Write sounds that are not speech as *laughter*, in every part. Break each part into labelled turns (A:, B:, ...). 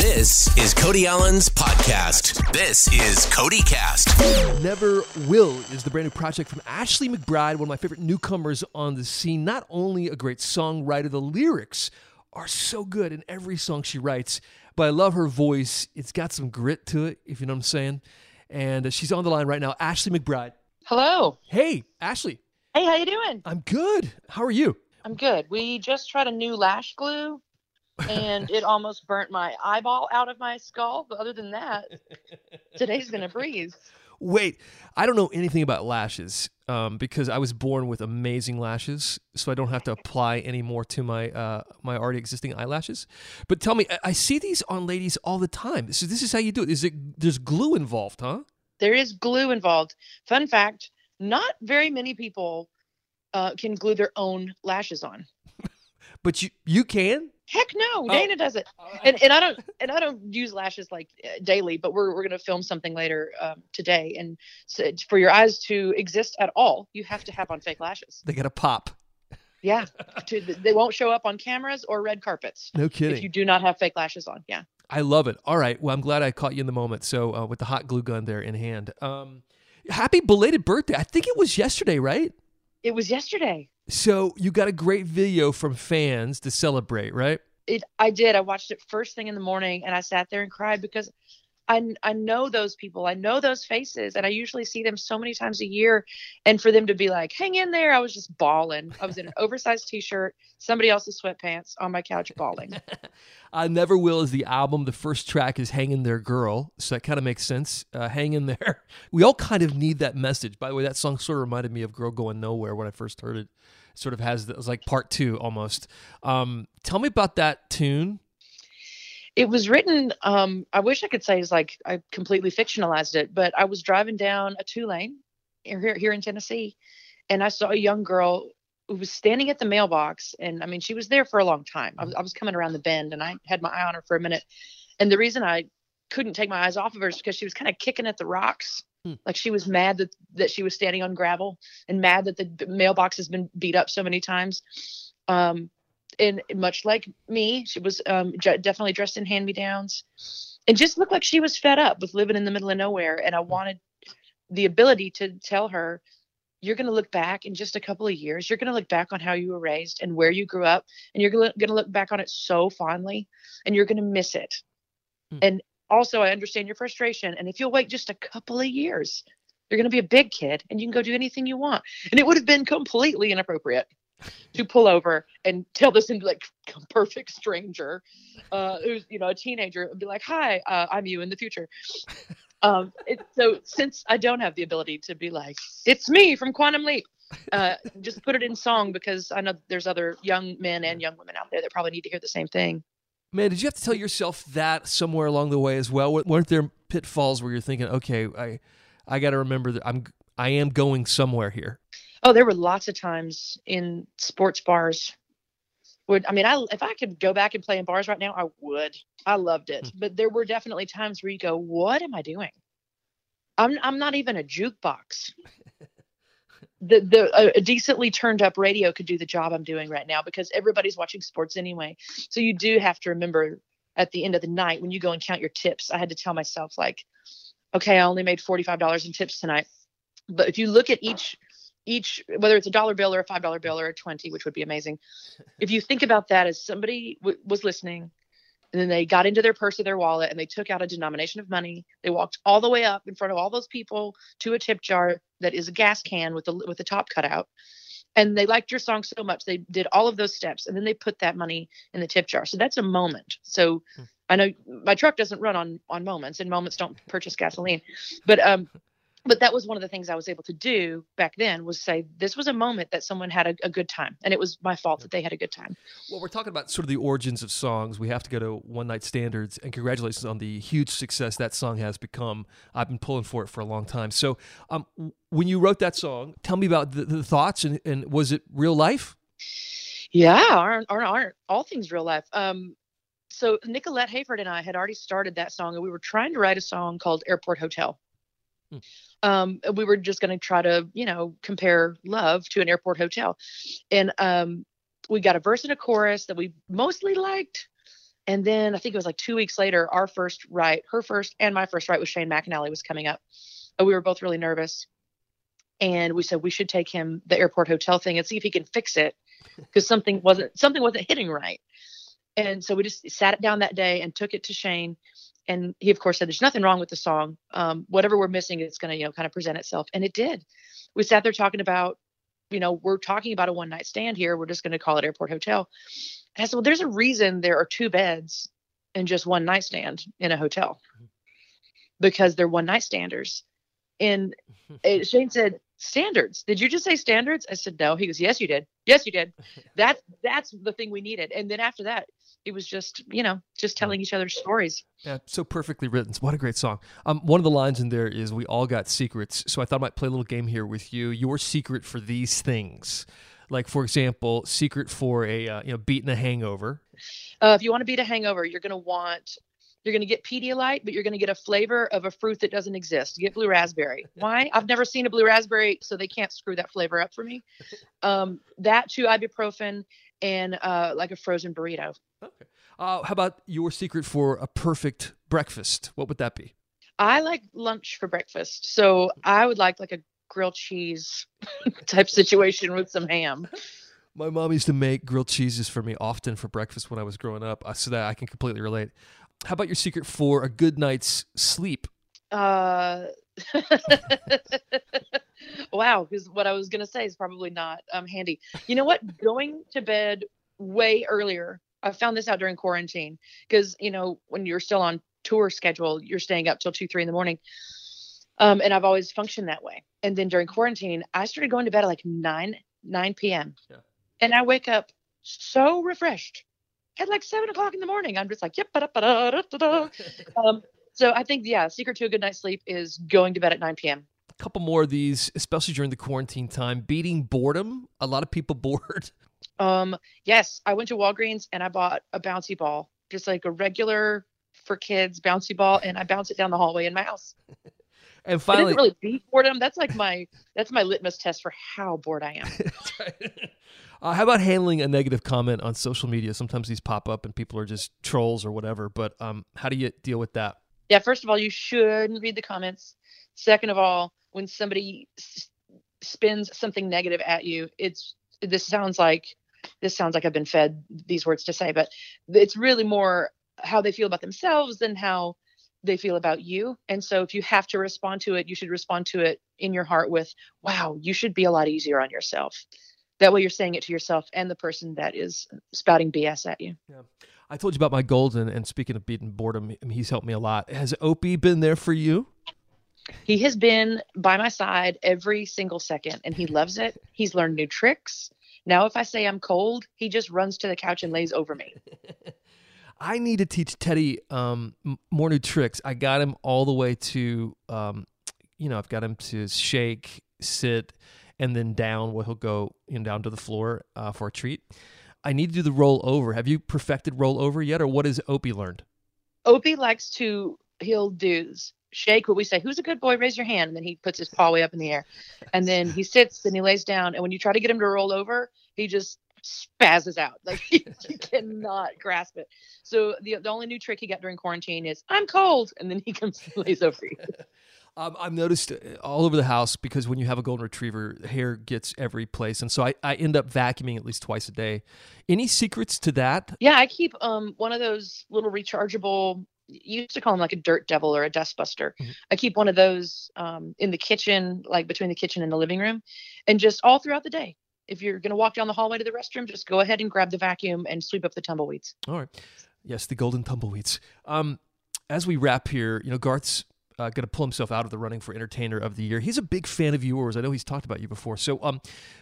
A: This is Cody Allen's podcast. This is Cody Cast.
B: Never Will is the brand new project from Ashley McBryde, one of my favorite newcomers on the scene. Not only a great songwriter, the lyrics are so good in every song she writes, but I love her voice. It's got some grit to it, if you know what I'm saying. And she's on the line right now, Ashley McBryde.
C: Hello.
B: Hey, Ashley.
C: Hey, how you doing?
B: I'm good. How are you?
C: I'm good. We just tried a new lash glue and it almost burnt my eyeball out of my skull. But other than that, *laughs* today's gonna breeze.
B: Wait, I don't know anything about lashes um, because I was born with amazing lashes, so I don't have to apply any more to my uh, my already existing eyelashes. But tell me, I, I see these on ladies all the time. So this is how you do it. Is it there's glue involved, huh?
C: There is glue involved. Fun fact: not very many people uh, can glue their own lashes on. *laughs*
B: But you you can.
C: Heck no, Dana does it, and and I don't and I don't use lashes like uh, daily. But we're we're gonna film something later um, today, and so for your eyes to exist at all, you have to have on fake lashes.
B: They got to pop.
C: Yeah, to, they won't show up on cameras or red carpets
B: No kidding.
C: if you do not have fake lashes on. Yeah.
B: I love it. All right. Well, I'm glad I caught you in the moment. So uh, with the hot glue gun there in hand. Um, happy belated birthday. I think it was yesterday, right?
C: It was yesterday.
B: So you got a great video from fans to celebrate, right?
C: It I did. I watched it first thing in the morning and I sat there and cried because I I know those people. I know those faces and I usually see them so many times a year and for them to be like, "Hang in there." I was just bawling. I was in an oversized t-shirt, somebody else's sweatpants on my couch bawling. *laughs*
B: I Never Will is the album. The first track is Hang in There Girl. So that kind of makes sense. Uh, hang in there. *laughs* We all kind of need that message. By the way, that song sort of reminded me of Girl Going Nowhere when I first heard it. It sort of has, it was like part two almost. Um, tell me about that tune.
C: It was written um i wish i could say it's like i completely fictionalized it but i was driving down a two lane here here in tennessee and i saw a young girl who was standing at the mailbox and i mean she was there for a long time. I was, I was coming around the bend and i had my eye on her for a minute and the reason i couldn't take my eyes off of her is because she was kind of kicking at the rocks.
B: Hmm.
C: like she was mad that that she was standing on gravel and mad that the mailbox has been beat up so many times. Um and much like me, she was um, j- definitely dressed in hand me downs and just looked like she was fed up with living in the middle of nowhere. And I wanted the ability to tell her, you're going to look back in just a couple of years. You're going to look back on how you were raised and where you grew up, and you're going to look back on it so fondly and you're going to miss it.
B: Hmm.
C: And also, I understand your frustration. And if you'll wait just a couple of years, you're going to be a big kid and you can go do anything you want. And it would have been completely inappropriate to pull over and tell this into like a perfect stranger uh who's you know a teenager and be like hi uh, i'm you in the future *laughs* um it, so since i don't have the ability to be like it's me from quantum leap uh just put it in song because i know there's other young men and young women out there that probably need to hear the same thing
B: Man, did you have to tell yourself that somewhere along the way as well? Weren't there pitfalls where you're thinking, okay, I, I got to remember that I'm, I am going somewhere here.
C: Oh there were lots of times in sports bars would i mean i if i could go back and play in bars right now i would. I loved it. Hmm. But there were definitely times where you go what am i doing? I'm i'm not even a jukebox. *laughs* The the a, a decently turned up radio could do the job i'm doing right now because everybody's watching sports anyway. So you do have to remember at the end of the night when you go and count your tips i had to tell myself like okay i only made $45 in tips tonight. But if you look at each each whether it's a dollar bill or a five dollar bill or a 20 which would be amazing. *laughs* If you think about that as somebody w- was listening and then they got into their purse or their wallet and they took out a denomination of money they walked all the way up in front of all those people to a tip jar that is a gas can with the with the top cut out and they liked your song so much they did all of those steps and then they put that money in the tip jar. So that's a moment. So i know my truck doesn't run on on moments and moments don't purchase gasoline but um but that was one of the things I was able to do back then was say this was a moment that someone had a, a good time and it was my fault that they had a good time.
B: Well, we're talking about sort of the origins of songs. We have to go to One Night Standards, and congratulations on the huge success that song has become. I've been pulling for it for a long time. So, um, when you wrote that song, tell me about the, the thoughts, and, and was it real life?
C: Yeah, aren't aren't, aren't all things real life. Um, so Nicolette Hayford and I had already started that song, and we were trying to write a song called Airport Hotel.
B: Hmm.
C: Um, we were just going to try to, you know, compare love to an airport hotel, and um, we got a verse and a chorus that we mostly liked. And then I think it was like two weeks later, our first write, her first and my first write with Shane McAnally was coming up. And we were both really nervous. And we said we should take him the airport hotel thing and see if he can fix it because something wasn't something wasn't hitting right. And so we just sat it down that day and took it to Shane. And he of course said there's nothing wrong with the song. Um, whatever we're missing, it's gonna, you know, kind of present itself. And it did. We sat there talking about, you know, we're talking about a one night stand here. We're just gonna call it airport hotel. And I said, well, there's a reason there are two beds and just one nightstand in a hotel because they're one night standers. And *laughs* it, Shane said, standards. Did you just say standards? I said, no. He goes, yes, you did. Yes, you did. *laughs* That's that's the thing we needed. And then after that, it was just, you know, just telling each other stories.
B: Yeah, so perfectly written. What a great song. Um, one of the lines in there is "We all got secrets." So I thought I might play a little game here with you. Your secret for these things, like for example, secret for a uh, you know beating a hangover.
C: Uh, if you want to beat a hangover, you're going to want you're going to get Pedialyte, but you're going to get a flavor of a fruit that doesn't exist. You get blue raspberry. *laughs* Why? I've never seen a blue raspberry, so they can't screw that flavor up for me. *laughs* Um, that two ibuprofen and uh, like a frozen burrito.
B: Okay. Uh, how about your secret for a perfect breakfast? What would that be?
C: I like lunch for breakfast, so I would like like a grilled cheese *laughs* type situation with some ham.
B: My mom used to make grilled cheeses for me often for breakfast when I was growing up, uh, so that I can completely relate. How about your secret for a good night's sleep?
C: Uh, *laughs* wow, because what I was gonna say is probably not um handy. You know what? Going to bed way earlier. I found this out during quarantine because you know when you're still on tour schedule, you're staying up till two, three in the morning. Um, and I've always functioned that way. And then during quarantine, I started going to bed at like nine, nine p.m.
B: Yeah.
C: And I wake up so refreshed at like seven o'clock in the morning. I'm just like, yep, *laughs* um, so I think, yeah, secret to a good night's sleep is going to bed at 9 p.m.
B: A couple more of these, especially during the quarantine time. Beating boredom. A lot of people *laughs* bored.
C: Um, yes, I went to Walgreens and I bought a bouncy ball, just like a regular for kids bouncy ball, and I bounce it down the hallway in my house. *laughs*
B: And
C: It
B: finally,
C: doesn't really beat boredom. That's like my that's my litmus test for how bored I am.
B: Uh, how about handling a negative comment on social media? Sometimes these pop up and people are just trolls or whatever. But um, how do you deal with that?
C: yeah, first of all, you shouldn't read the comments. Second of all, when somebody s- spins something negative at you, it's this sounds like this sounds like I've been fed these words to say, but it's really more how they feel about themselves than how they feel about you. And so if you have to respond to it, you should respond to it in your heart with, wow, you should be a lot easier on yourself. That way you're saying it to yourself and the person that is spouting BS at you. Yeah.
B: I told you about my golden, and speaking of beating boredom, he's helped me a lot. Has Opie been there for you?
C: He has been by my side every single second and he loves it. He's learned new tricks. Now, if I say I'm cold, he just runs to the couch and lays over me. *laughs*
B: I need to teach Teddy um, more new tricks. I got him all the way to, um, you know, I've got him to shake, sit, and then down where he'll go you know, down to the floor uh, for a treat. I need to do the roll over. Have you perfected roll over yet, or what has Opie learned?
C: Opie likes to, he'll do shake what we say, who's a good boy? Raise your hand. And then he puts his paw way up in the air. And then he sits and he lays down. And when you try to get him to roll over, he just spazzes out. *laughs* Like he, he cannot grasp it. So the, the only new trick he got during quarantine is, I'm cold. And then he comes and lays over you. *laughs*
B: Um, I've noticed uh, all over the house because when you have a golden retriever, hair gets every place, and so I, I end up vacuuming at least twice a day. Any secrets to that?
C: Yeah, I keep um one of those little rechargeable. Used to call them like a dirt devil or a dust buster.
B: Mhm.
C: I keep one of those um in the kitchen, like between the kitchen and the living room, and just all throughout the day. If you're gonna walk down the hallway to the restroom, just go ahead and grab the vacuum and sweep up the tumbleweeds.
B: All right. Yes, the golden tumbleweeds. Um, as we wrap here, you know, Garth's uh, going to pull himself out of the running for Entertainer of the Year. He's a big fan of yours. I know he's talked about you before. So, um,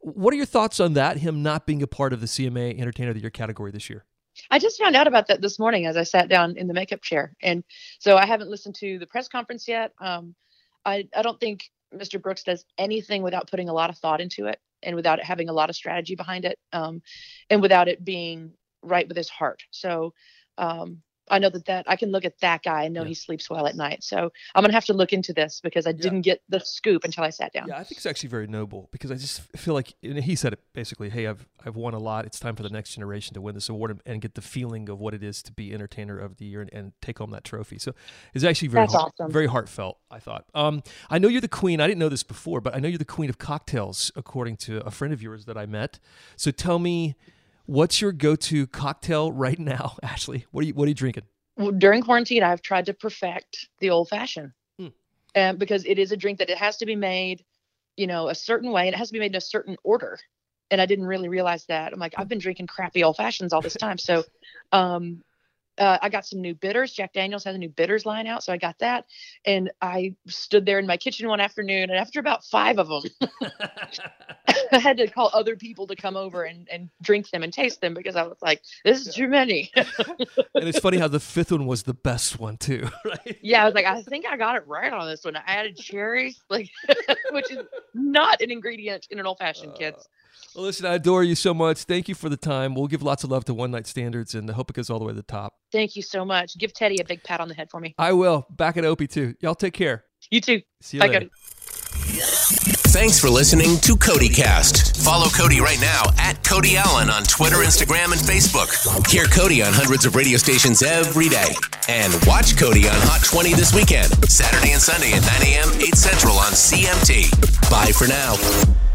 B: what are your thoughts on that? Him not being a part of the CMA Entertainer of the Year category this year?
C: I just found out about that this morning as I sat down in the makeup chair, and so I haven't listened to the press conference yet. Um, I I don't think Mr. Brooks does anything without putting a lot of thought into it, and without it having a lot of strategy behind it, um, and without it being right with his heart. So um, I know that that I can look at that guy and know
B: Yeah.
C: he sleeps well at night. So I'm gonna have to look into this because I didn't get the scoop until I sat down.
B: Yeah, I think it's actually very noble because I just feel like and he said it basically. Hey, I've I've won a lot. It's time for the next generation to win this award and, and get the feeling of what it is to be entertainer of the year and, and take home that trophy. So it's actually very heart-
C: awesome.
B: very heartfelt. I thought. Um, I know you're the queen. I didn't know this before, but I know you're the queen of cocktails, according to a friend of yours that I met. So tell me, what's your go-to cocktail right now, *laughs* Ashley? What are you What are you drinking?
C: Well, during quarantine, I've tried to perfect the old fashioned,
B: Hmm.
C: um, because it is a drink that it has to be made, you know, a certain way, and it has to be made in a certain order. And I didn't really realize that. I'm like, I've been drinking crappy old fashions all this time. So, um, uh, I got some new bitters. Jack Daniels has a new bitters line out, so I got that. And I stood there in my kitchen one afternoon, and after about five of them, *laughs* I had to call other people to come over and, and drink them and taste them because I was like, this is too many. *laughs*
B: and it's funny how the fifth one was the best one too, *laughs* right?
C: Yeah, I was like, I think I got it right on this one. I added cherries, like, which is not an ingredient in an old fashioned, kids.
B: Well, listen, I adore you so much. Thank you for the time. We'll give lots of love to One Night Standards, and I hope it goes all the way to the top.
C: Thank you so much. Give Teddy a big pat on the head for me.
B: I will. Back at Opie too. Y'all take care.
C: You too.
B: See you
C: Bye,
B: later.
C: Cody.
A: Thanks for listening to CodyCast. Follow Cody right now at Cody Allen on Twitter, Instagram, and Facebook. Hear Cody on hundreds of radio stations every day. And watch Cody on Hot 20 this weekend, Saturday and Sunday at 9 a.m., 8 Central on CMT. Bye for now.